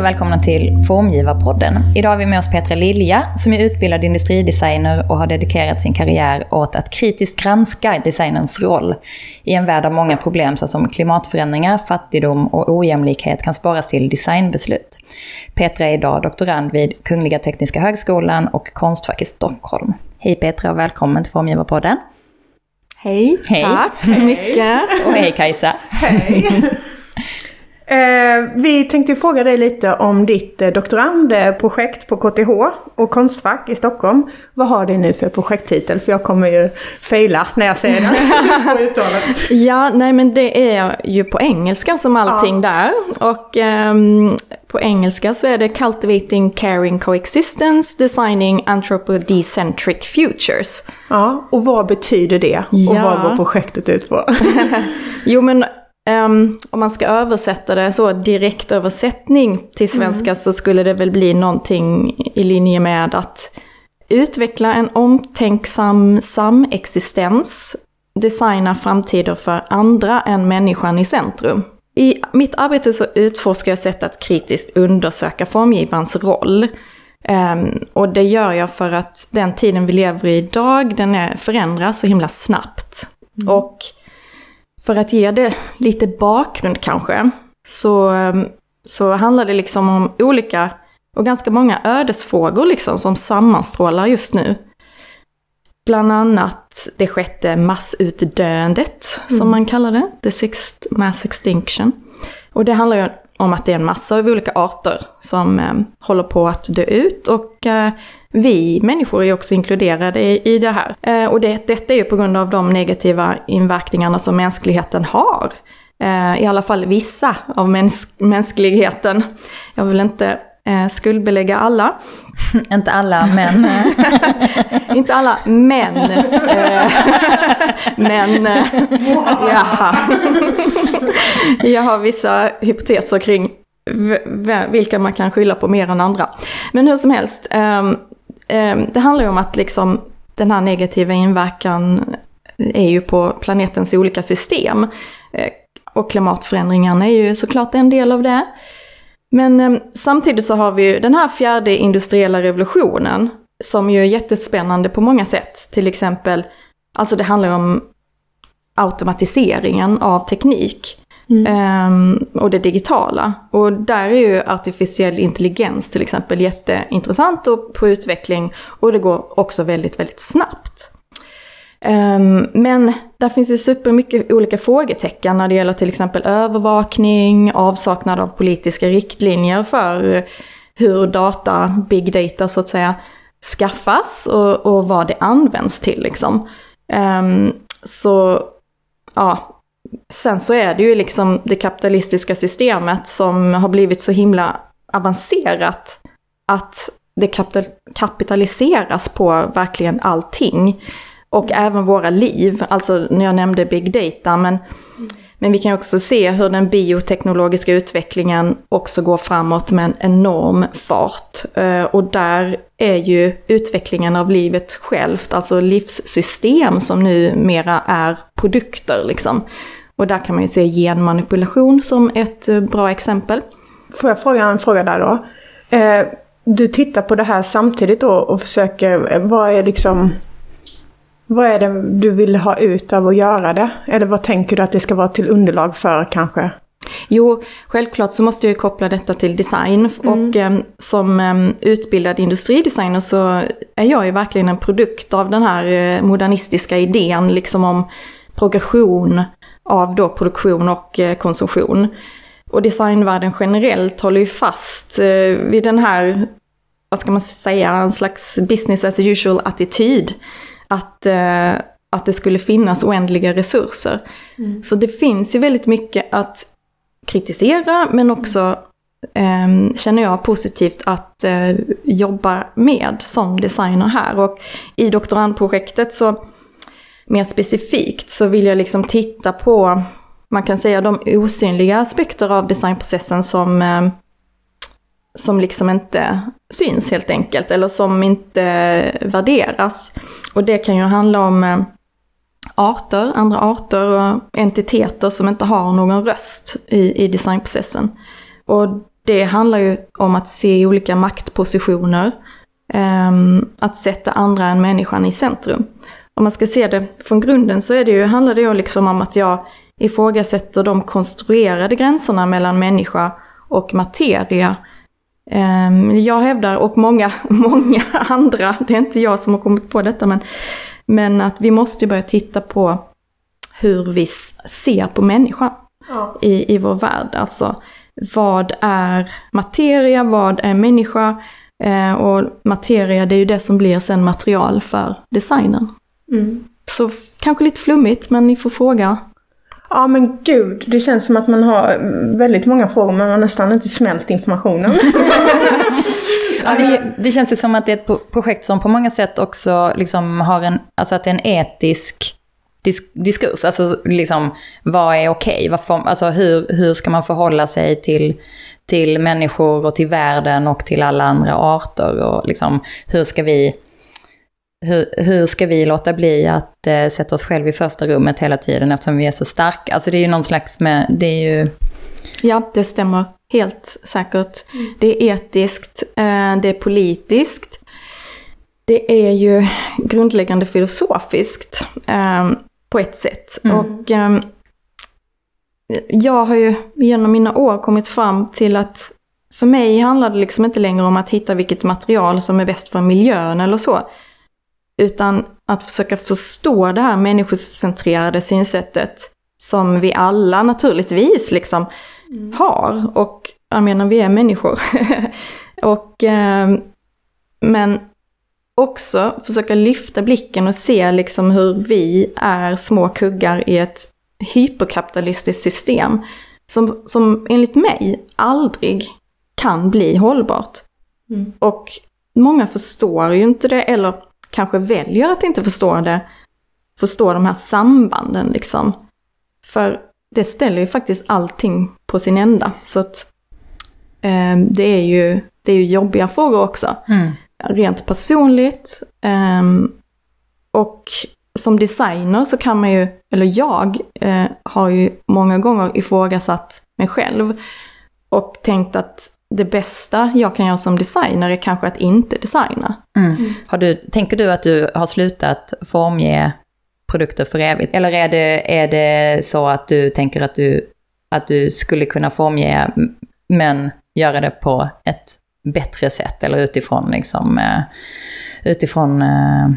Och välkomna till Formgivarpodden. Idag har vi med oss Petra Lilja som är utbildad industridesigner och har dedikerat sin karriär åt att kritiskt granska designens roll i en värld av många problem såsom klimatförändringar, fattigdom och ojämlikhet kan spåras till designbeslut. Petra är idag doktorand vid Kungliga Tekniska Högskolan och Konstfack i Stockholm. Hej Petra och välkommen till Formgivarpodden. Hej, Hej. tack så mycket. Och hej Kajsa. Hej! Eh, vi tänkte fråga dig lite om ditt eh, doktorandprojekt på KTH och Konstfack i Stockholm. Vad har det nu för projekttitel? För jag kommer ju faila när jag säger den på uttalet. Ja, nej men det är ju på engelska som allting där. Och ehm, på engelska så är det Cultivating Caring Coexistence, Designing Anthropodecentric Futures. Ja, och vad betyder det? Och Ja. vad går projektet ut på? Jo men ehm, om man ska översätta det så, direktöversättning till svenska så skulle det väl bli någonting i linje med att utveckla en omtänksam samexistens, designa framtider för andra än människan i centrum. I mitt arbete så utforskar jag sätt att kritiskt undersöka formgivarens roll. Ehm, och det gör jag för att den tiden vi lever i idag, den är, förändras så himla snabbt. Och för att ge det lite bakgrund kanske, så, så handlar det liksom om olika och ganska många ödesfrågor liksom som sammanstrålar just nu. Bland annat det sjätte massutdöendet, som man kallar det, the sixth mass extinction. Och det handlar ju om att det är en massa av olika arter som eh, håller på att dö ut och eh, vi människor är också inkluderade i, i det här. Eh, och det, detta är ju på grund av de negativa inverkningarna som mänskligheten har. Eh, I alla fall vissa av mäns mänskligheten. Jag vill inte eh, skuldbelägga alla. Inte alla, men... Inte alla, men. men, jaha. Jag har vissa hypoteser kring vilka man kan skylla på mer än andra. Men hur som helst, ehm, ehm, det handlar ju om att liksom den här negativa inverkan är ju på planetens olika system. Eh, och klimatförändringarna är ju såklart en del av det. Men ehm, samtidigt så har vi ju den här fjärde industriella revolutionen som ju är jättespännande på många sätt. Till exempel, alltså det handlar om automatiseringen av teknik ehm, och det digitala. Och där är ju artificiell intelligens till exempel jätteintressant och på utveckling och det går också väldigt, väldigt snabbt. Ehm, men där finns ju supermycket olika frågetecken när det gäller till exempel övervakning, avsaknad av politiska riktlinjer för hur data, big data så att säga, skaffas och, och vad det används till liksom. Ehm, så, ja, sen så är det ju liksom det kapitalistiska systemet som har blivit så himla avancerat att det kapital kapitaliseras på verkligen allting. Och även våra liv, alltså när jag nämnde big data, men, men vi kan också se hur den bioteknologiska utvecklingen också går framåt med en enorm fart. Eh, och där är ju utvecklingen av livet självt, alltså livssystem som numera är produkter liksom. Och där kan man ju se genmanipulation som ett eh, bra exempel. Får jag fråga en fråga där då? Eh, du tittar på det här samtidigt då och försöker, eh, vad är liksom... Vad är det du vill ha ut av att göra det? Eller vad tänker du att det ska vara till underlag för kanske? Jo, självklart så måste jag ju koppla detta till design. Och eh, som eh, utbildad industridesigner så är jag ju verkligen en produkt av den här eh, modernistiska idén liksom om progression av då produktion och eh, konsumtion. Och designvärlden generellt håller ju fast eh, vid den här, vad ska man säga, en slags business as usual attityd. Att, eh, att det skulle finnas oändliga resurser. Så det finns ju väldigt mycket att kritisera men också eh, känner jag positivt att eh, jobba med som designer här. Och i doktorandprojektet så mer specifikt så vill jag liksom titta på, man kan säga de osynliga aspekter av designprocessen som, eh, som liksom inte syns helt enkelt, eller som inte värderas. Och det kan ju handla om eh, arter, andra arter och entiteter som inte har någon röst i, i designprocessen. Och det handlar ju om att se olika maktpositioner. Um, att sätta andra än människan i centrum. Om man ska se det från grunden så är det ju, handlar det ju liksom om att jag ifrågasätter de konstruerade gränserna mellan människa och materia. Um, jag hävdar, och många, många andra, det är inte jag som har kommit på detta, men, men att vi måste börja titta på hur vi ser på människan ja. i, i vår värld. Alltså, vad är materia, vad är människa? Eh, och materia, det är ju det som blir sen material för designen. Mm. Så kanske lite flummigt, men ni får fråga. Ja men gud, det känns som att man har väldigt många frågor men man har nästan inte smält informationen. ja, det, det, känns ju som att det är ett projekt som på många sätt också liksom har en, alltså att det är en etisk disk, diskurs. Alltså liksom, vad är okej? Okay? Alltså hur, hur ska man förhålla sig till, till människor och till världen och till alla andra arter? Och liksom, hur ska vi... Hur, hur ska vi låta bli att eh, sätta oss själva i första rummet hela tiden eftersom vi är så starka? Alltså det är ju någon slags med, det är ju... Ja, det stämmer helt säkert. Det är etiskt, eh, det är politiskt. Det är ju grundläggande filosofiskt. Eh, på ett sätt. Mm. Och um, jag har ju genom mina år kommit fram till att för mig handlar det liksom inte längre om att hitta vilket material som är bäst för miljön eller så. Utan att försöka förstå det här människocentrerade synsättet som vi alla naturligtvis liksom mm. har. Och jag menar, vi är människor. och, eh, men också försöka lyfta blicken och se liksom hur vi är små kuggar i ett hyperkapitalistiskt system som, som enligt mig aldrig kan bli hållbart. Mm. Och många förstår ju inte det, eller kanske väljer att inte förstå det, förstå de här sambanden liksom. För det ställer ju faktiskt allting på sin ända. Så att eh, det, är ju, det är ju jobbiga frågor också. Mm rent personligt. Um, och som designer så kan man ju, eller jag, eh, har ju många gånger ifrågasatt mig själv. Och tänkt att det bästa jag kan göra som designer är kanske att inte designa. Mm. mm. Har du, tänker du att du har slutat formge produkter för evigt? Eller är det, är det så att du tänker att du, att du skulle kunna formge, men göra det på ett bättre sätt eller utifrån liksom, eh, utifrån eh,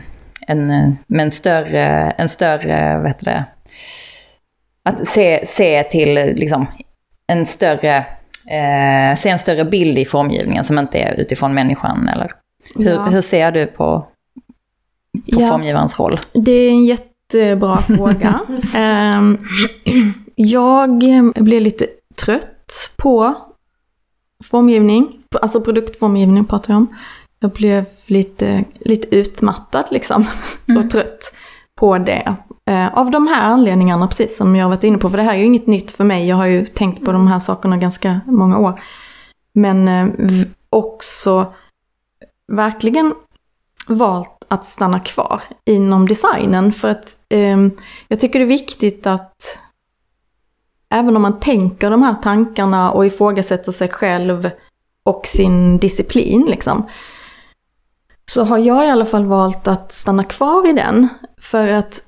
en, med en större, en större, vad heter det, att se, se till liksom en större, eh, se en större bild i formgivningen som inte är utifrån människan eller hur, ja. hur ser du på, på ja, formgivarens roll? Det är en jättebra fråga. um, jag blev lite trött på formgivning alltså produktformgivning pratar jag om. Jag blev lite, lite utmattad liksom mm. och trött på det. Eh, av de här anledningarna, precis som jag varit inne på. För det här är ju inget nytt för mig. Jag har ju tänkt på de här sakerna ganska många år. Men eh, också verkligen valt att stanna kvar inom designen. För att eh, jag tycker det är viktigt att även om man tänker de här tankarna och ifrågasätter sig själv och sin disciplin liksom. Så har jag i alla fall valt att stanna kvar i den. För att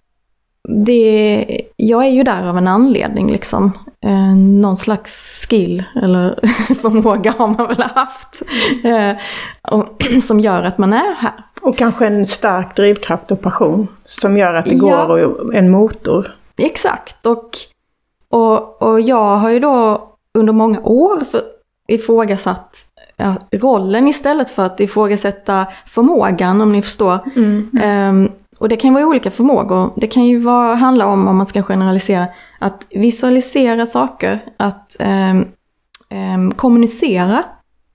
det, jag är ju där av en anledning liksom. Eh, någon slags skill eller förmåga har man väl haft. Eh, och, som gör att man är här. Och kanske en stark drivkraft och passion som gör att det ja. går och en motor. Exakt. Och, och, och jag har ju då under många år för, ifrågasatt ja, rollen istället för att ifrågasätta förmågan, om ni förstår. Mm. Um, och det kan vara olika förmågor. Det kan ju vara, handla om, om man ska generalisera, att visualisera saker, att um, um, kommunicera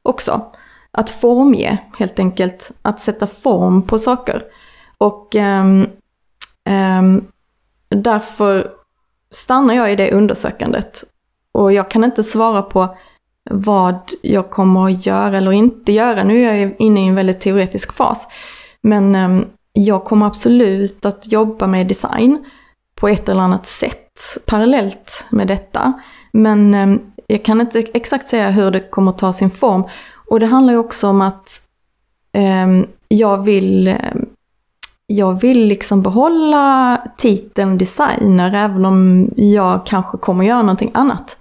också. Att formge, helt enkelt. Att sätta form på saker. Och därför stannar jag i det undersökandet. Och jag kan inte svara på vad jag kommer att göra eller inte göra. Nu är jag inne i en väldigt teoretisk fas. Men ehm, jag kommer absolut att jobba med design på ett eller annat sätt. parallellt med detta. Men ehm, jag kan inte exakt säga hur det kommer att ta sin form. Och det handlar ju också om att ehm, jag vill jag vill liksom behålla titeln designer även om jag kanske kommer göra någonting annat.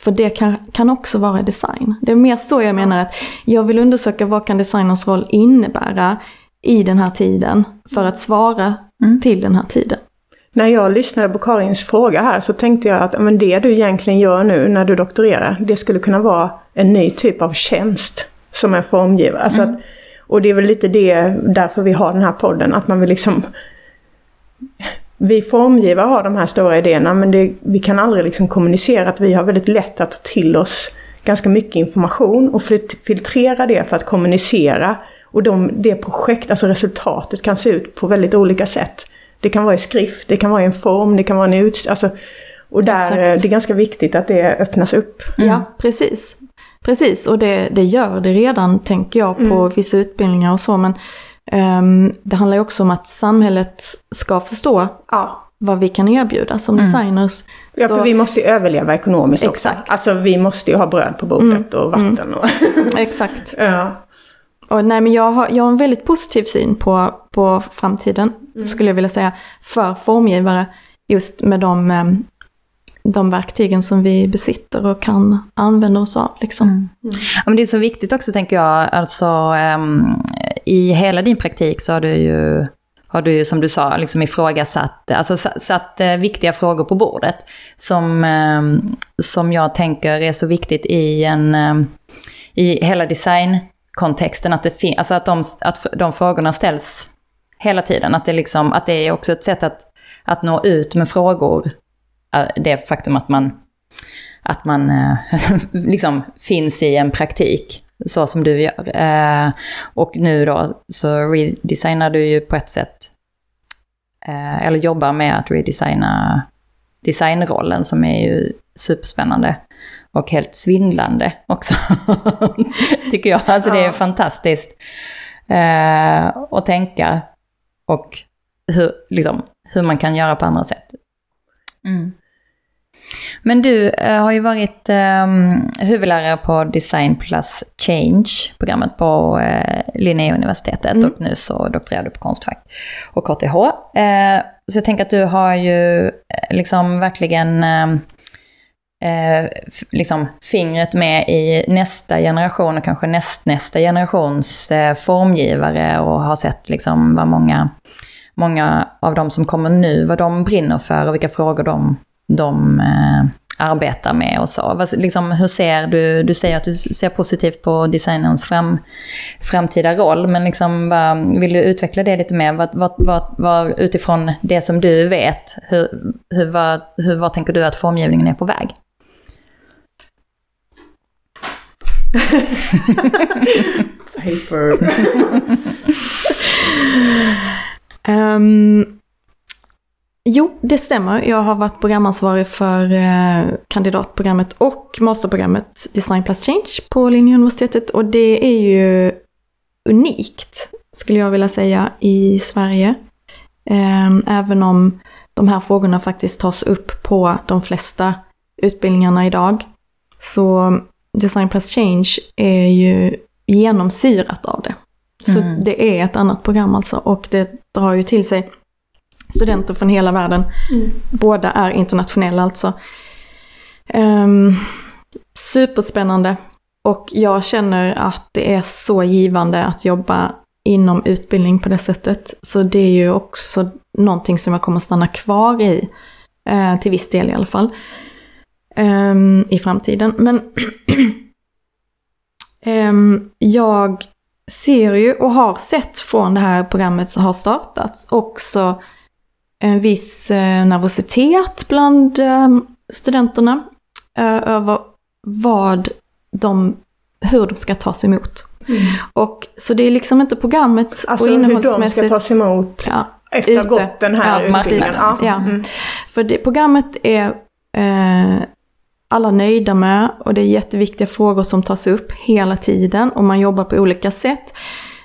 För det kan, kan också vara design. Det är mer så jag menar att jag vill undersöka vad kan designers roll innebära i den här tiden för att svara mm. till den här tiden. När jag lyssnade på Karins fråga här så tänkte jag att men det du egentligen gör nu när du doktorerar, det skulle kunna vara en ny typ av tjänst som är formgivare. Alltså mm. att, och det är väl lite det, därför vi har den här podden, att man vill liksom... Vi formgivare har de här stora idéerna men det, vi kan aldrig liksom kommunicera att vi har väldigt lätt att ta till oss ganska mycket information och filtrera det för att kommunicera. Och de, det projekt, alltså resultatet kan se ut på väldigt olika sätt. Det kan vara i skrift, det kan vara i en form, det kan vara en utställning. Alltså, och där, Exakt. det är ganska viktigt att det öppnas upp. Mm. Ja, precis. Precis, och det, det gör det redan, tänker jag, på mm. vissa utbildningar och så. Men det handlar ju också om att samhället ska förstå ja. vad vi kan erbjuda som mm. designers. Ja, så... för vi måste ju överleva ekonomiskt Exakt. också. Alltså vi måste ju ha bröd på bordet mm. och vatten. Och Exakt. ja. Och nej, men jag har, jag har en väldigt positiv syn på, på framtiden, mm. skulle jag vilja säga, för formgivare. Just med de, ehm, de verktygen som vi besitter och kan använda oss av. Liksom. Mm. Mm. Ja, men det är så viktigt också, tänker jag. Alltså, um, I hela din praktik så har du ju har du som du sa liksom ifrågasatt, alltså satt, uh, viktiga frågor på bordet. Som, um, som jag tänker är så viktigt i, en, um, i hela design kontexten, att, det alltså att, de, att de frågorna ställs hela tiden. Att det, liksom, att det är också ett sätt att, att nå ut med frågor. Äh, det faktum att man, att man äh, liksom finns i en praktik, så som du gör. Äh, och nu då så redesignar du ju på ett sätt, eller jobbar med att redesigna designrollen som är ju superspännande och helt svindlande också. Tycker jag. Alltså det är fantastiskt eh, att tänka och hur, liksom, hur man kan göra på andra sätt. Mm. Men du eh, har ju varit eh, huvudlärare på Design plus Change-programmet på eh, Linnéuniversitetet mm. och nu så doktorerar du på Konstfack och KTH. Eh, så jag tänker att du har ju eh, liksom verkligen ehm, eh, liksom fingret med i nästa generation och kanske nästnästa generations eh, formgivare och har sett liksom vad många, många av de som kommer nu, vad de brinner för och vilka frågor de, de eh, arbetar med och så. Liksom, hur ser du, du säger att du ser positivt på designerns fram, framtida roll, men liksom, vad, vill du utveckla det lite mer? Vad, vad, vad, vad, utifrån det som du vet, hur, hur, vad, hur, vad tänker du att formgivningen är på väg? Paper. um, jo, det stämmer. Jag har varit programansvarig för eh, kandidatprogrammet och masterprogrammet Design Plus Change på Linnéuniversitetet. Och det är ju unikt, skulle jag vilja säga, i Sverige. Um, även om de här frågorna faktiskt tas upp på de flesta utbildningarna idag. Så Design plus Change är ju genomsyrat av det. Så mm. det är ett annat program alltså och det drar ju till sig studenter från hela världen. Mm. Båda är internationella alltså. Um, superspännande. Och jag känner att det är så givande att jobba inom utbildning på det sättet. Så det är ju också någonting som jag kommer stanna kvar i. Eh, till viss del i alla fall um, i framtiden. Men um, jag ser ju och har sett från det här programmet som har startats också en viss eh, nervositet bland eh, studenterna eh, över vad de, hur de ska tas emot. Mm. Och, så det är liksom inte programmet alltså, och innehållsmässigt. Alltså hur de ska tas emot ja, efter ha gått den här ja, utbildningen. Ja. ja. Mm. För det, programmet är eh, alla nöjda med och det är jätteviktiga frågor som tas upp hela tiden och man jobbar på olika sätt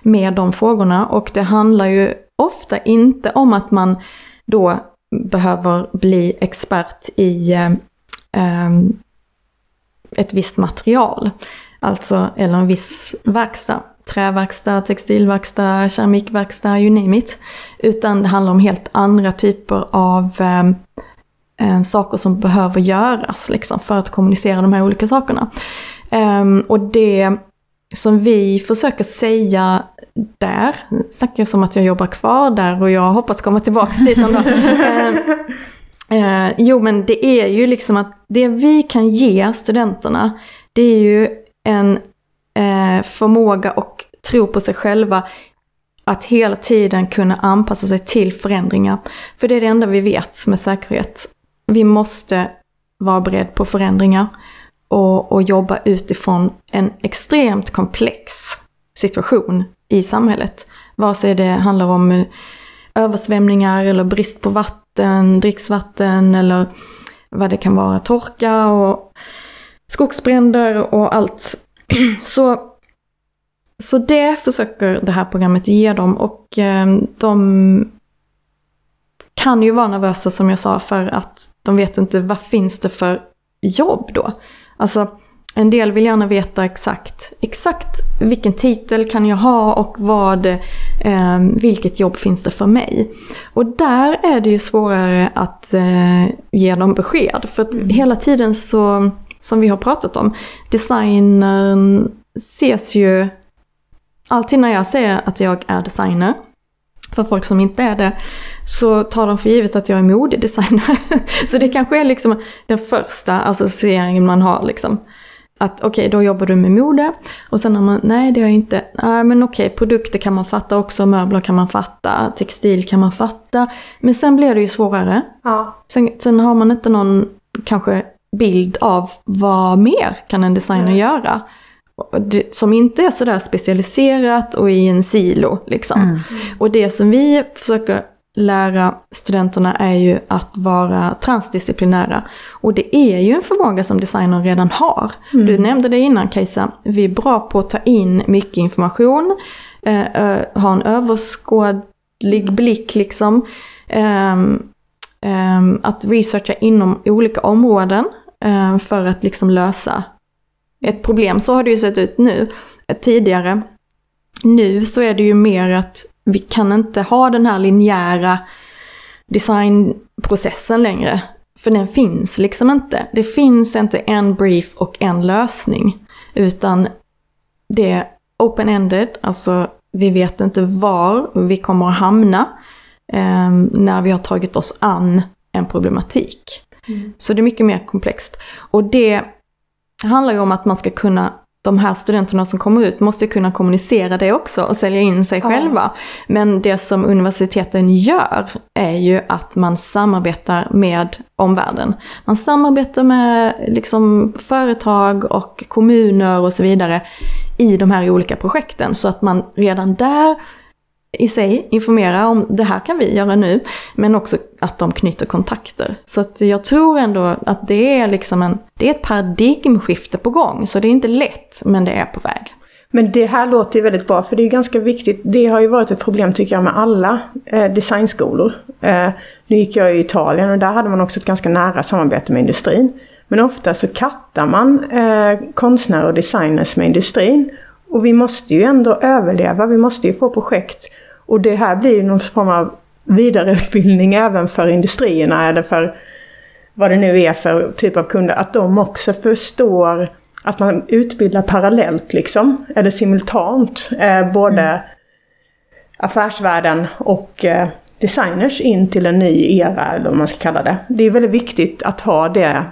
med de frågorna och det handlar ju ofta inte om att man då behöver bli expert i eh, ehm, ett visst material. Alltså, eller en viss verkstad. Träverkstad, textilverkstad, keramikverkstad, you name it. Utan det handlar om helt andra typer av eh, saker som behöver göras liksom, för att kommunicera de här olika sakerna. Eh, och det som vi försöker säga där, snackar jag som att jag jobbar kvar där och jag hoppas komma tillbaka dit en dag. Eh, jo men det är ju liksom att det vi kan ge studenterna, det är ju en eh, förmåga och tro på sig själva att hela tiden kunna anpassa sig till förändringar. För det är det enda vi vet med säkerhet. Vi måste vara beredda på förändringar och, och jobba utifrån en extremt komplex situation i samhället. Vare sig det handlar om eh, översvämningar eller brist på vatten, dricksvatten eller vad det kan vara, torka och skogsbränder och allt. Så, så det försöker det här programmet ge dem och eh, de kan ju vara nervösa som jag sa för att de vet inte vad finns det för jobb då. Alltså en del vill gärna veta exakt, exakt vilken titel kan jag ha och vad, eh, vilket jobb finns det för mig. Och där är det ju svårare att eh, ge dem besked. För att mm. hela tiden så, som vi har pratat om, designern ses ju Alltid när jag säger att jag är designer, för folk som inte är det, så tar de för givet att jag är modedesigner. så det kanske är liksom den första associeringen man har liksom. Att okej, okay, då jobbar du med mode. Och sen när man, nej det gör jag inte. Nej men okej, okay, produkter kan man fatta också, möbler kan man fatta, textil kan man fatta. Men sen blir det ju svårare. Ja. Sen, sen har man inte någon kanske bild av vad mer kan en designer mm. göra. Som inte är sådär specialiserat och i en silo liksom. Mm. Och det som vi försöker lära studenterna är ju att vara transdisciplinära. Och det är ju en förmåga som designern redan har. Mm. Du nämnde det innan Kajsa, vi är bra på att ta in mycket information, eh, eh, ha en överskådlig blick liksom. Eh, att researcha inom olika områden eh, för att liksom lösa ett problem. Så har det ju sett ut nu. Tidigare, nu så är det ju mer att vi kan inte ha den här linjära designprocessen längre. För den finns liksom inte. Det finns inte en brief och en lösning. Utan det är open-ended, alltså vi vet inte var vi kommer att hamna eh, när vi har tagit oss an en problematik. Mm. Så det är mycket mer komplext. Och det handlar ju om att man ska kunna de här studenterna som kommer ut måste kunna kommunicera det också och sälja in sig ja. själva. Men det som universiteten gör är ju att man samarbetar med omvärlden. Man samarbetar med liksom företag och kommuner och så vidare i de här olika projekten så att man redan där i sig informera om det här kan vi göra nu, men också att de knyter kontakter. Så att jag tror ändå att det är liksom en, det är ett paradigmskifte på gång, så det är inte lätt, men det är på väg. Men det här låter ju väldigt bra, för det är ganska viktigt. Det har ju varit ett problem tycker jag med alla eh, designskolor. Eh, nu gick jag i Italien och där hade man också ett ganska nära samarbete med industrin. Men ofta så kattar man eh, konstnärer och designers med industrin. Och vi måste ju ändå överleva, vi måste ju få projekt. Och det här blir någon form av vidareutbildning även för industrierna eller för vad det nu är för typ av kunder. Att de också förstår att man utbildar parallellt liksom, eller simultant, eh, både mm. affärsvärlden och eh, designers in till en ny era, eller vad man ska kalla det. Det är väldigt viktigt att ha det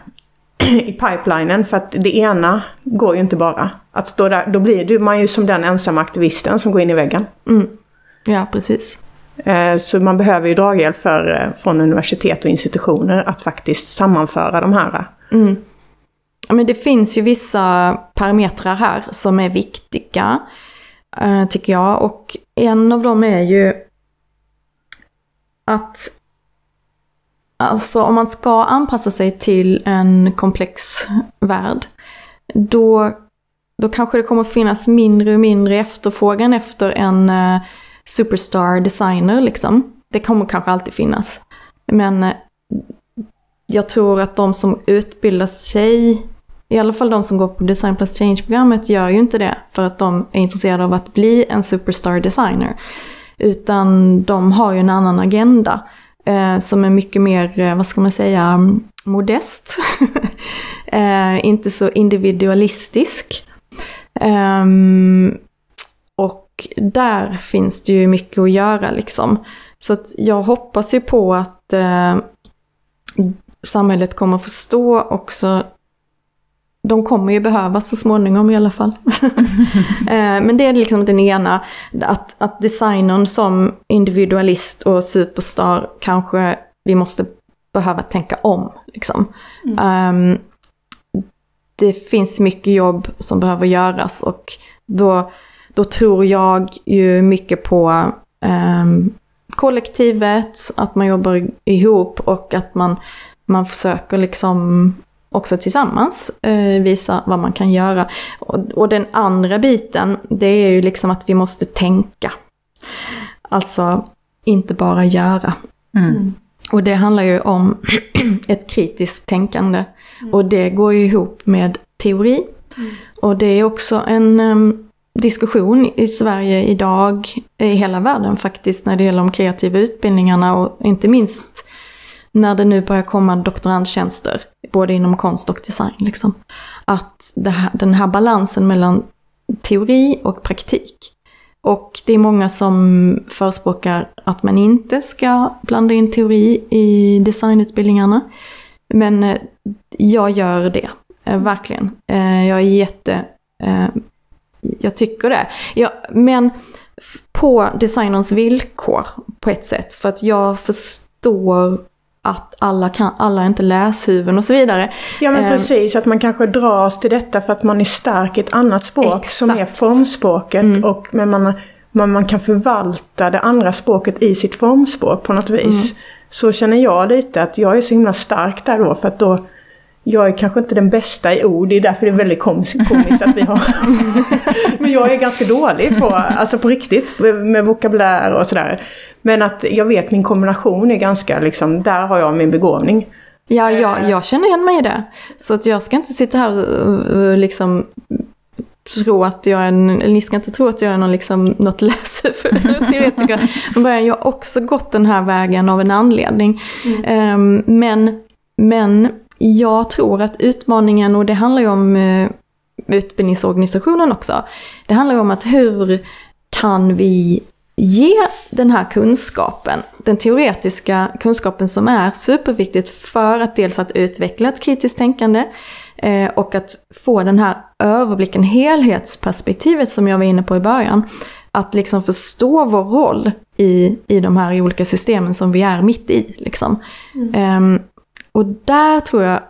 i pipelinen för att det ena går ju inte bara. Att stå där, då blir man ju som den ensamma aktivisten som går in i väggen. Mm. Ja, precis. Eh, så man behöver ju draghjälp för, eh, från universitet och institutioner att faktiskt sammanföra de här. Mm. Men det finns ju vissa parametrar här som är viktiga, eh, tycker jag. Och en av dem är ju att Alltså om man ska anpassa sig till en komplex värld, då, då kanske det kommer finnas mindre och mindre efterfrågan efter en superstar designer liksom. Det kommer kanske alltid finnas. men eh, jag tror att de som utbildar sig, i alla fall de som går på Design Plus Change-programmet, gör ju inte det för att de är intresserade av att bli en superstar designer. Utan de har ju en annan agenda eh, som är mycket mer, eh, vad ska man säga, modest. eh, inte så individualistisk. Eh, och där finns det ju mycket att göra liksom. Så att jag hoppas ju på att eh, samhället kommer förstå också de kommer ju behövas så småningom i alla fall. Eh, men det är liksom den ena, att, att designern som individualist och superstar kanske vi måste behöva tänka om. Liksom. Mm. Um, det finns mycket jobb som behöver göras och då, då tror jag ju mycket på um, kollektivet, att man jobbar ihop och att man, man försöker liksom också tillsammans eh, visa vad man kan göra. Och, och, den andra biten, det är ju liksom att vi måste tänka. Alltså inte bara göra. Mm. Och det handlar ju om ett kritiskt tänkande. Mm. Och det går ju ihop med teori. Mm. Och det är också en um, diskussion i Sverige idag, i hela världen faktiskt, när det gäller de kreativa utbildningarna och inte minst när det nu börjar komma doktorandtjänster, både inom konst och design. Liksom. Att här, den här balansen mellan teori och praktik. Och det är många som förespråkar att man inte ska blanda in teori i designutbildningarna. Men eh, jag gör det, eh, verkligen. Eh, jag är jätte... Jag tycker det. Ja, men på designerns villkor på ett sätt. För att jag förstår att alla, kan, alla är inte läshuvuden och så vidare. Ja men precis, att man kanske dras till detta för att man är stark i ett annat språk Exakt. som är formspråket. Mm. Och, men man, man, man kan förvalta det andra språket i sitt formspråk på något vis. Mm. Så känner jag lite att jag är så himla stark där då för att då jag är kanske inte den bästa i ord, det är därför det är väldigt komiskt, komiskt att vi har... Men jag är ganska dålig på, alltså på riktigt, med vokabulär och sådär. Men att jag vet min kombination är ganska liksom, där har jag min begåvning. Ja, jag, eh. jag känner igen mig i det. Så att jag ska inte sitta här och liksom tro att jag är en, eller ni ska inte tro att jag är någon liksom, något läshuvud teoretiker. Men jag har också gått den här vägen av en anledning. Mm. Um, men, men jag tror att utmaningen, och det handlar ju om uh, utbildningsorganisationen också, det handlar ju om att hur kan vi ge den här kunskapen, den teoretiska kunskapen som är superviktigt för att dels att utveckla ett kritiskt tänkande eh, och att få den här överblicken, helhetsperspektivet som jag var inne på i början. Att liksom förstå vår roll i, i de här olika systemen som vi är mitt i. Liksom. Mm. Och där tror jag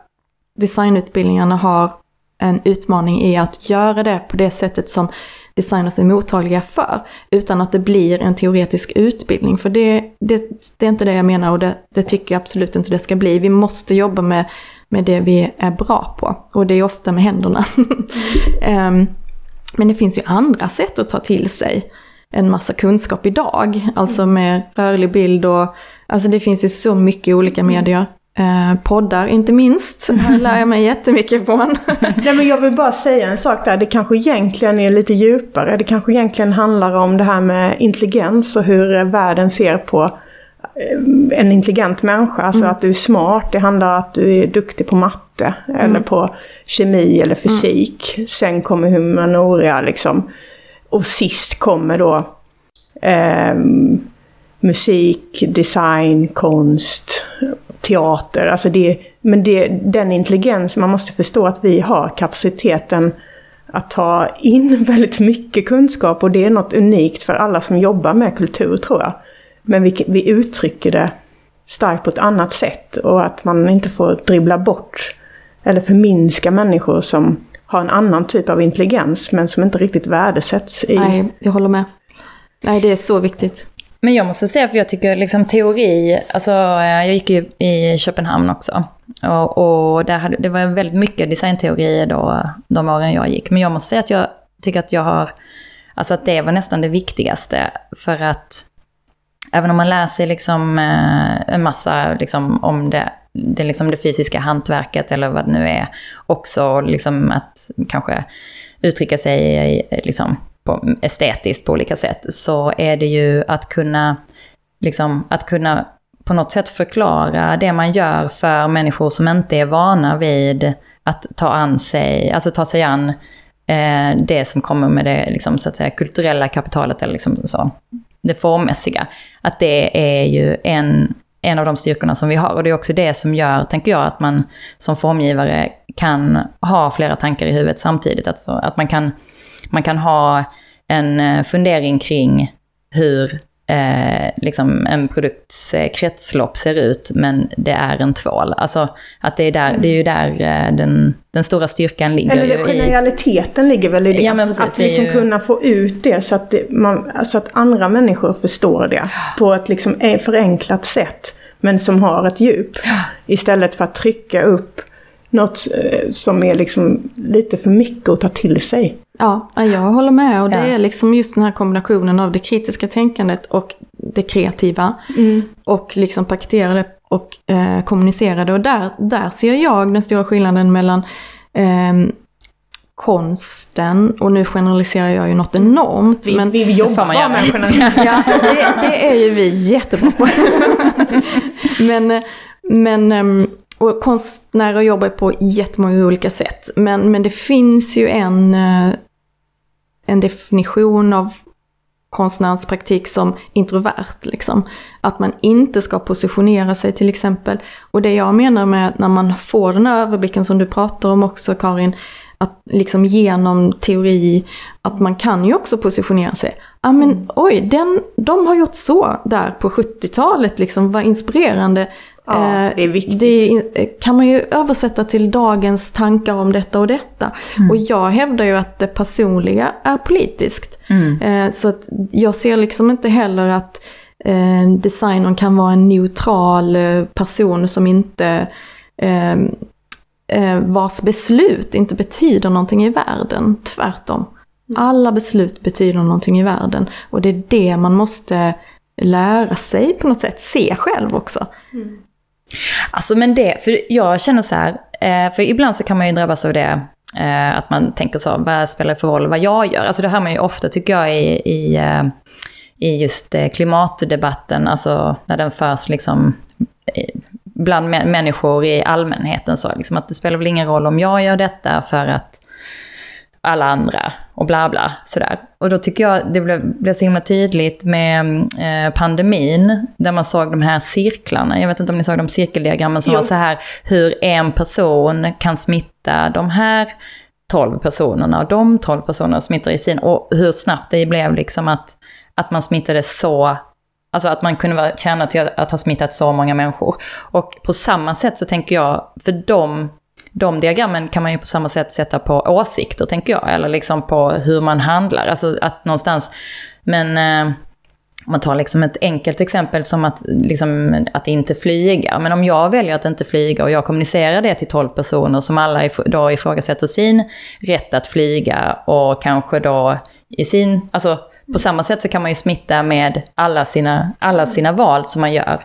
designutbildningarna har en utmaning i att göra det på det sättet som designers är mottagliga för. Utan att det blir en teoretisk utbildning. För det, det, det är inte det jag menar och det, det, tycker jag absolut inte det ska bli. Vi måste jobba med, med det vi är bra på. Och det är ofta med händerna. um, men det finns ju andra sätt att ta till sig en massa kunskap idag. Alltså med rörlig bild och, alltså det finns ju så mycket olika medier. Eh, poddar inte minst. Här lär jag mig jättemycket från. Nej, men jag vill bara säga en sak där. Det kanske egentligen är lite djupare. Det kanske egentligen handlar om det här med intelligens och hur världen ser på eh, en intelligent människa. Alltså mm. att du är smart. Det handlar om att du är duktig på matte. Mm. Eller på kemi eller fysik. Mm. Sen kommer humanoria liksom. Och sist kommer då eh, musik, design, konst, teater. Alltså det, men det, den intelligens, man måste förstå att vi har kapaciteten att ta in väldigt mycket kunskap och det är något unikt för alla som jobbar med kultur tror jag. Men vi, vi uttrycker det starkt på ett annat sätt och att man inte får dribbla bort eller förminska människor som har en annan typ av intelligens men som inte riktigt värdesätts i... Nej, jag håller med. Nej, det är så viktigt. Men jag måste säga, för jag tycker liksom teori, alltså eh, jag gick ju i Köpenhamn också. Och, och där hade, det var väldigt mycket designteori då, de åren jag gick. Men jag måste säga att jag tycker att jag har, alltså att det var nästan det viktigaste. För att även om man lär sig liksom, eh, en massa liksom, om det, det, liksom det fysiska hantverket eller vad det nu är, också liksom att kanske uttrycka sig liksom, på, estetiskt på olika sätt, så är det ju att kunna, liksom, att kunna på något sätt förklara det man gör för människor som inte är vana vid att ta an sig, alltså ta sig an eh, det som kommer med det liksom, så att säga, kulturella kapitalet eller liksom så, det formmässiga. Att det är ju en, en av de styrkorna som vi har. Och det är också det som gör, tänker jag, att man som formgivare kan ha flera tankar i huvudet samtidigt. Att, att man, kan, man kan ha en eh, fundering kring hur eh, liksom en produkts eh, kretslopp ser ut, men det är en tvål. Alltså att det är, där, det är ju där eh, den, den stora styrkan ligger. Eller generaliteten ligger väl i det. Ja, precis, att liksom ju... kunna få ut det så att, det, man, så att andra människor förstår det på ett liksom förenklat sätt. Men som har ett djup. Istället för att trycka upp något eh, som är liksom lite för mycket att ta till sig. Ja, jag håller med. Och det ja. är liksom just den här kombinationen av det kritiska tänkandet och det kreativa. Mm. Och liksom paketera det och eh, kommunicera det. Och där, där ser jag den stora skillnaden mellan eh, konsten, och nu generaliserar jag ju något enormt. Vi, men vi jobbar med generalisering. ja, det, det, är ju vi jättebra på. men, men ehm, och konstnärer jobbar på jättemånga olika sätt. Men, men det finns ju en, eh, en definition av konstnärens praktik som introvert. Liksom. Att man inte ska positionera sig till exempel. Och det jag menar med när man får den här överblicken som du pratar om också Karin, att liksom genom teori, att man kan ju också positionera sig. Ja men mm. oj, den, de har gjort så där på 70-talet, liksom, vad inspirerande. Ja, eh, det är viktigt. Det kan man ju översätta till dagens tankar om detta och detta. Mm. Och jag hävdar ju att det personliga är politiskt. Mm. Eh, så att jag ser liksom inte heller att eh, designern kan vara en neutral person som inte vars beslut inte betyder någonting i världen. Tvärtom. Mm. Alla beslut betyder någonting i världen. Och det är det man måste lära sig på något sätt, se själv också. Mm. Alltså men det, för jag känner så här, eh, för ibland så kan man ju drabbas av det, eh, att man tänker så, vad spelar det för roll vad jag gör? Alltså det hör man ju ofta tycker jag i, i, eh, i just klimatdebatten, alltså när den förs liksom bland människor i allmänheten så, liksom att det spelar väl ingen roll om jag gör detta för att alla andra och bla bla sådär. Och då tycker jag det blev, blev så himla tydligt med eh, pandemin, där man såg de här cirklarna. Jag vet inte om ni såg de cirkeldiagrammen som jo. var så här, hur en person kan smitta de här 12 personerna och de 12 personerna smittar i sin, och hur snabbt det blev liksom att, att man smittade så Alltså att man kunde vara, tjäna till att, att ha smittat så många människor. Och på samma sätt så tänker jag, för de de diagrammen kan man ju på samma sätt sätta på åsikter, tänker jag. Eller liksom på hur man handlar. Alltså att någonstans... Men eh, om man tar liksom ett enkelt exempel som att, liksom, att inte flyga. Men om jag väljer att inte flyga och jag kommunicerar det till 12 personer som alla då ifrågasätter sin rätt att flyga och kanske då i sin... Alltså på samma sätt så kan man ju smitta med alla sina, alla sina val som man gör.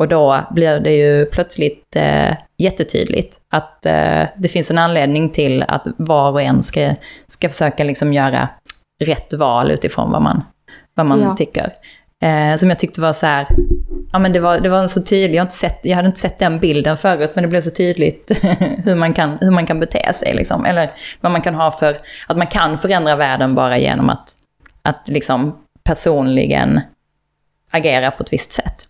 Och då blir det ju plötsligt eh, jättetydligt att eh, det finns en anledning till att var och en ska, ska försöka liksom göra rätt val utifrån vad man, vad man ja. tycker. Eh, som jag tyckte var så här, ja men det var, det var så tydligt, jag, inte sett, jag hade inte sett den bilden förut, men det blev så tydligt hur, man kan, hur man kan bete sig. Liksom. Eller vad man kan ha för, att man kan förändra världen bara genom att, att liksom personligen agera på ett visst sätt.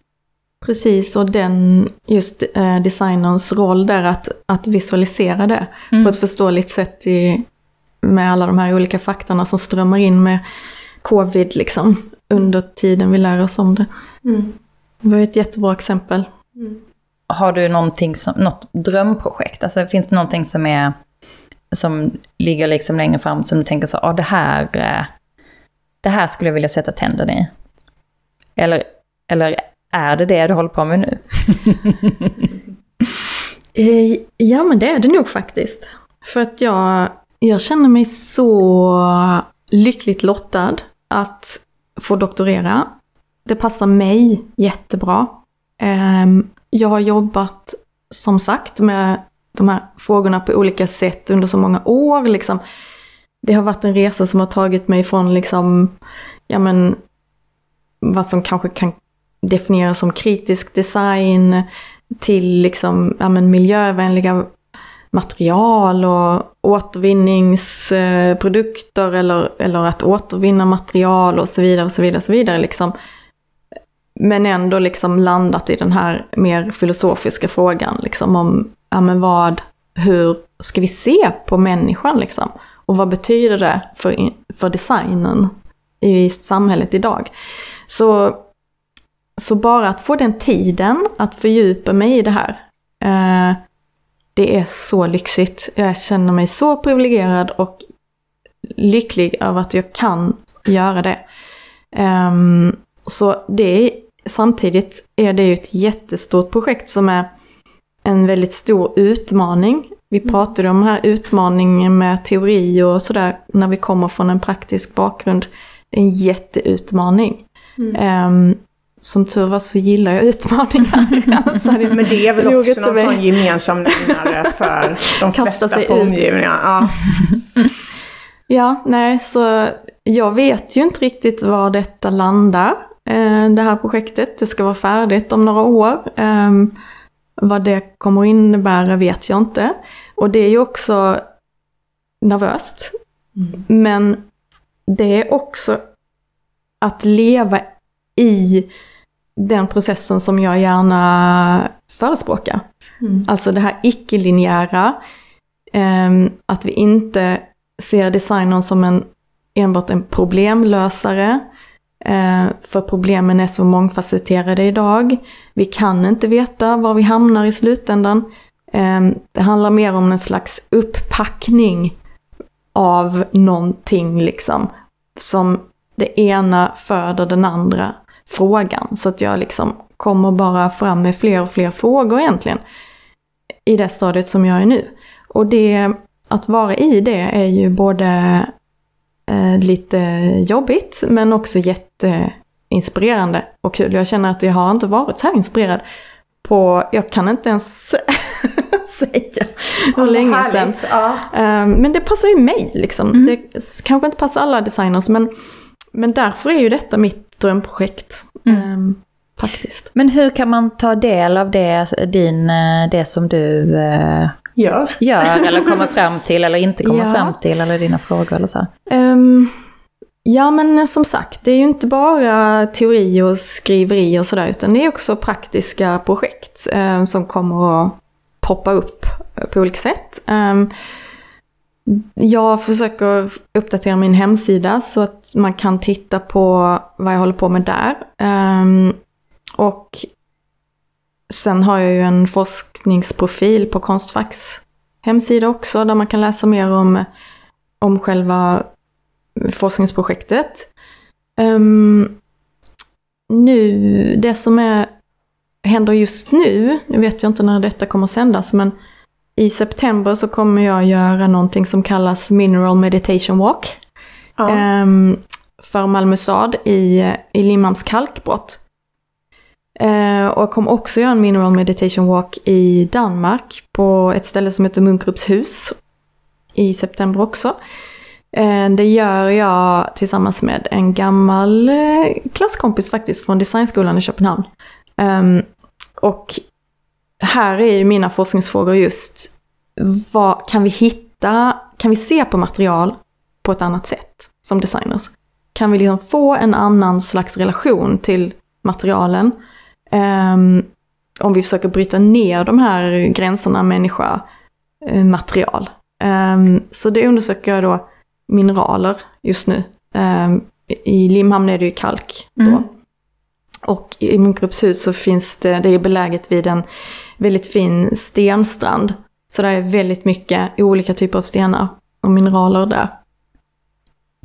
Precis, och den, just eh, designerns roll där att, att visualisera det mm. på ett förståeligt sätt i, med alla de här olika faktorna som strömmar in med covid liksom, under tiden vi lär oss om det. Mm. Det var ett jättebra exempel. Mm. Har du någonting som, något drömprojekt? Alltså finns det någonting som är som ligger liksom längre fram som du tänker så, ah, det här, eh, det här skulle jag vilja sätta tänderna i? Eller, eller är det det du håller på med nu? Eh, ja, men det är det nog faktiskt. För att jag, jag känner mig så lyckligt lottad att få doktorera. det passar mig jättebra. Ehm, jag har jobbat, som sagt, med de här frågorna på olika sätt under så många år. Liksom. Det har varit en resa som har tagit mig från liksom, ja men, vad som kanske kan definieras som kritisk design till liksom, ja men, miljövänliga material och återvinningsprodukter eller, eller att återvinna material och så vidare och så vidare. Och så vidare liksom. Men ändå liksom landat i den här mer filosofiska frågan liksom om ja, men vad, hur ska vi se på människan liksom? Och vad betyder det för, för designen i samhället idag? Så, så bara att få den tiden att fördjupa mig i det här, eh, det är så lyxigt. Jag känner mig så privilegierad och lycklig över att jag kan göra det. Um, så det är, samtidigt är det ju ett jättestort projekt som är en väldigt stor utmaning. Vi mm. pratade om den här utmaningen med teori och sådär när vi kommer från en praktisk bakgrund. En jätteutmaning. Mm. Um, som tur var så gillar jag utmaningar. alltså, det, Men det är väl också någon sån gemensam nämnare för de Kasta flesta formgivningar. Ja. ja, nej, så jag vet ju inte riktigt var detta landar, eh, det här projektet. Det ska vara färdigt om några år. Um, vad det kommer att innebära vet jag inte. Och det är ju också nervöst. Mm. Men det är också att leva i den processen som jag gärna förespråkar. Mm. Alltså det här icke-linjära, eh, att vi inte ser designern som en, enbart en problemlösare, eh, för problemen är så mångfacetterade idag. Vi kan inte veta var vi hamnar i slutändan. Eh, det handlar mer om en slags upppackning av någonting liksom. Som det ena föder den andra frågan. Så att jag liksom kommer bara fram med fler och fler frågor egentligen. I det stadiet som jag är nu. Och det, att vara i det är ju både eh, lite jobbigt men också jätteinspirerande och kul. Jag känner att jag har inte varit så här inspirerad på, jag kan inte ens säga hur oh, länge sedan. Ja. Um, men det passar ju mig liksom. Mm. Det kanske inte passar alla designers men, men därför är ju detta mitt drömprojekt. Mm. Um, faktiskt. Men hur kan man ta del av det, din, eh, det som du uh, gör. gör eller kommer fram till eller inte kommer ja. fram till eller dina frågor eller så? Um, ja men som sagt, det är ju inte bara teori och skriveri och sådär utan det är också praktiska projekt uh, som kommer att poppa upp på olika sätt. Um, jag försöker uppdatera min hemsida så att man kan titta på vad jag håller på med där. Um, och sen har jag ju en forskningsprofil på Konstfacks hemsida också där man kan läsa mer om, om själva forskningsprojektet. Um, nu, det som är, händer just nu, nu vet jag inte när detta kommer sändas, men i september så kommer jag göra någonting som kallas Mineral Meditation Walk. Ja. Um, för Malmö stad i, i Limhamns kalkbrott. Uh, och jag kommer också göra en Mineral Meditation Walk i Danmark på ett ställe som heter Munkrupshus i september också. Uh, det gör jag tillsammans med en gammal uh, klasskompis faktiskt från Designskolan i Köpenhamn. Och här är ju mina forskningsfrågor just, vad kan vi hitta, kan vi se på material på ett annat sätt som designers? Kan vi liksom få en annan slags relation till materialen? Um, om vi försöker bryta ner de här gränserna människa-material. Eh, um, ehm, så det undersöker jag då mineraler just nu. Um, I Limhamn är det ju kalk då. Mm. Och i Munkrupshus så finns det, det är beläget vid en väldigt fin stenstrand. Så det är väldigt mycket olika typer av stenar och mineraler där.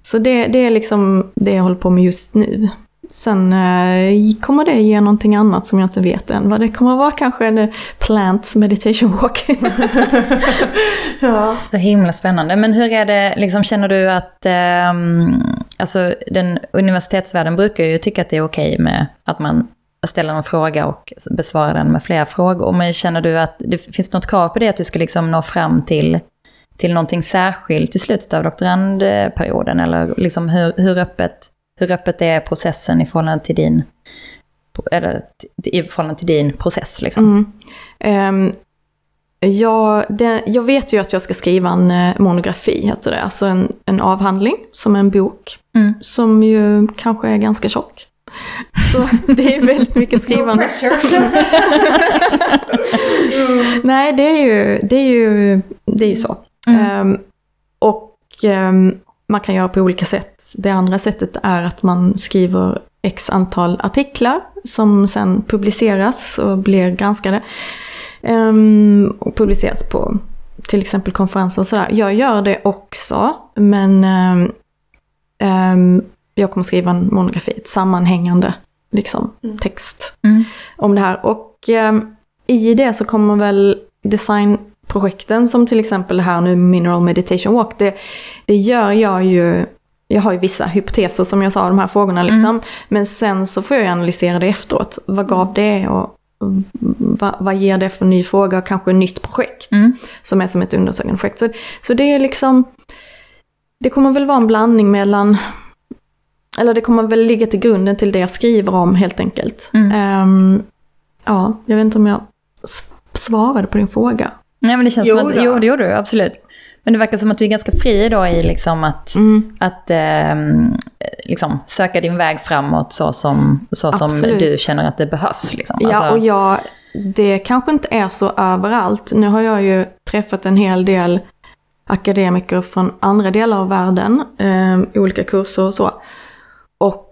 Så det, det är liksom det jag håller på med just nu. Sen eh, kommer det ge någonting annat som jag inte vet än vad det kommer att vara. Kanske en eh, Plants Meditation Walk. ja. Så himla spännande. Men hur är det, liksom, känner du att, eh, alltså den universitetsvärlden brukar ju tycka att det är okej med att man ställer en fråga och besvarar den med flera frågor. Men känner du att det finns något krav på det, att du ska liksom nå fram till, till någonting särskilt i slutet av doktorandperioden? Eller liksom hur, hur, öppet, hur öppet är processen i förhållande till din, eller i förhållande till din process? Liksom? Mm. Um, jag, det, jag vet ju att jag ska skriva en eh, monografi, heter det. Alltså en, en avhandling, som en bok. Mm. Som ju kanske är ganska tjock. Så det är väldigt mycket skrivande. Nej, det är ju, det är ju, det är ju så. Mm. Um, och um, man kan göra på olika sätt. Det andra sättet är att man skriver x antal artiklar som sen publiceras och blir granskade. Um, och publiceras på till exempel konferenser och sådär. Jag gör det också, men um, um, jag kommer skriva en monografi, ett sammanhängande liksom, text Mm. om det här. Och i det så kommer väl designprojekten som till exempel det här nu Mineral Meditation Walk, det, det gör jag ju jag har ju vissa hypoteser som jag sa, de här frågorna liksom. Men sen så får jag analysera det efteråt. Vad gav det och vad, vad ger det för ny fråga och kanske ett nytt projekt Mm. som är som ett undersökande projekt. Så, så det är liksom, det kommer väl vara en blandning mellan, eller det kommer väl ligga till grunden till det jag skriver om helt enkelt. Mm. Ehm, ja, jag vet inte om jag svarade på din fråga. Nej, men det känns Jo som att, då. jo, det gjorde du, absolut. Men det verkar som att du är ganska fri då i liksom att, Mm. att ehm, liksom, söka din väg framåt så som, så som du känner att det behövs. Liksom. Ja, Alltså- och jag, det kanske inte är så överallt. Nu har jag ju träffat en hel del akademiker från andra delar av världen, eh, olika kurser och så. Och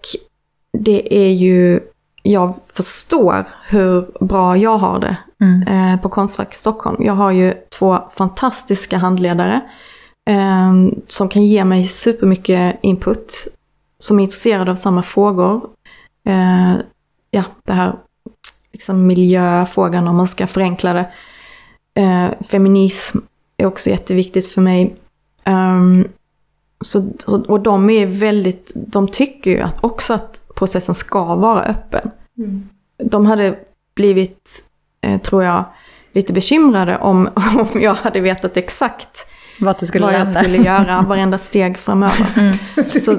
det är ju, jag förstår hur bra jag har det Mm. eh, på Konstfack Stockholm. Jag har ju två fantastiska handledare eh, som kan ge mig supermycket input, som är intresserade av samma frågor. Eh, ja, det här liksom miljöfrågan om man ska förenkla det. Eh, feminism är också jätteviktigt för mig. Ehm, så, och de är väldigt, de tycker ju att också att processen ska vara öppen. De hade blivit, eh, tror jag, lite bekymrade om, om jag hade vetat exakt Vart du skulle vad jag skulle göra varenda steg framöver. Så,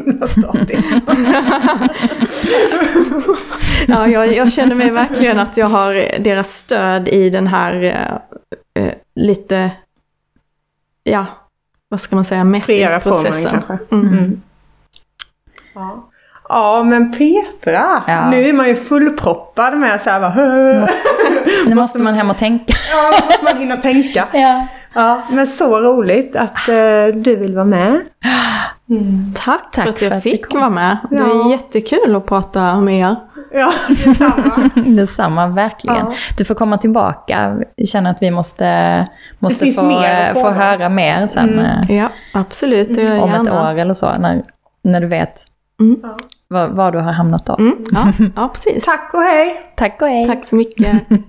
ja, jag, jag känner mig verkligen att jag har deras stöd i den här eh, eh, lite, ja, vad ska man säga, mässiga formen processen. kanske. Mm. Mm. Ja. ja, men Petra, Ja. nu är man ju fullproppad med så här bara, Nu måste man hem och tänka. Ja, då måste man hinna tänka. Ja. Ja, men så roligt att eh, du vill vara med. Tack, Tack för att för jag att du fick vara med. Det är jättekul att prata med er. Ja, detsamma. Detsamma, verkligen. Ja. Du får komma tillbaka. Vi känner att vi måste, måste få, få höra mer sen, Mm. eh, Ja, absolut. Det gör jag om ett år eller så, när, när du vet Mm. Var, var du har hamnat då. Mm, ja, ja, precis. Tack och hej! Tack och hej! Tack så mycket.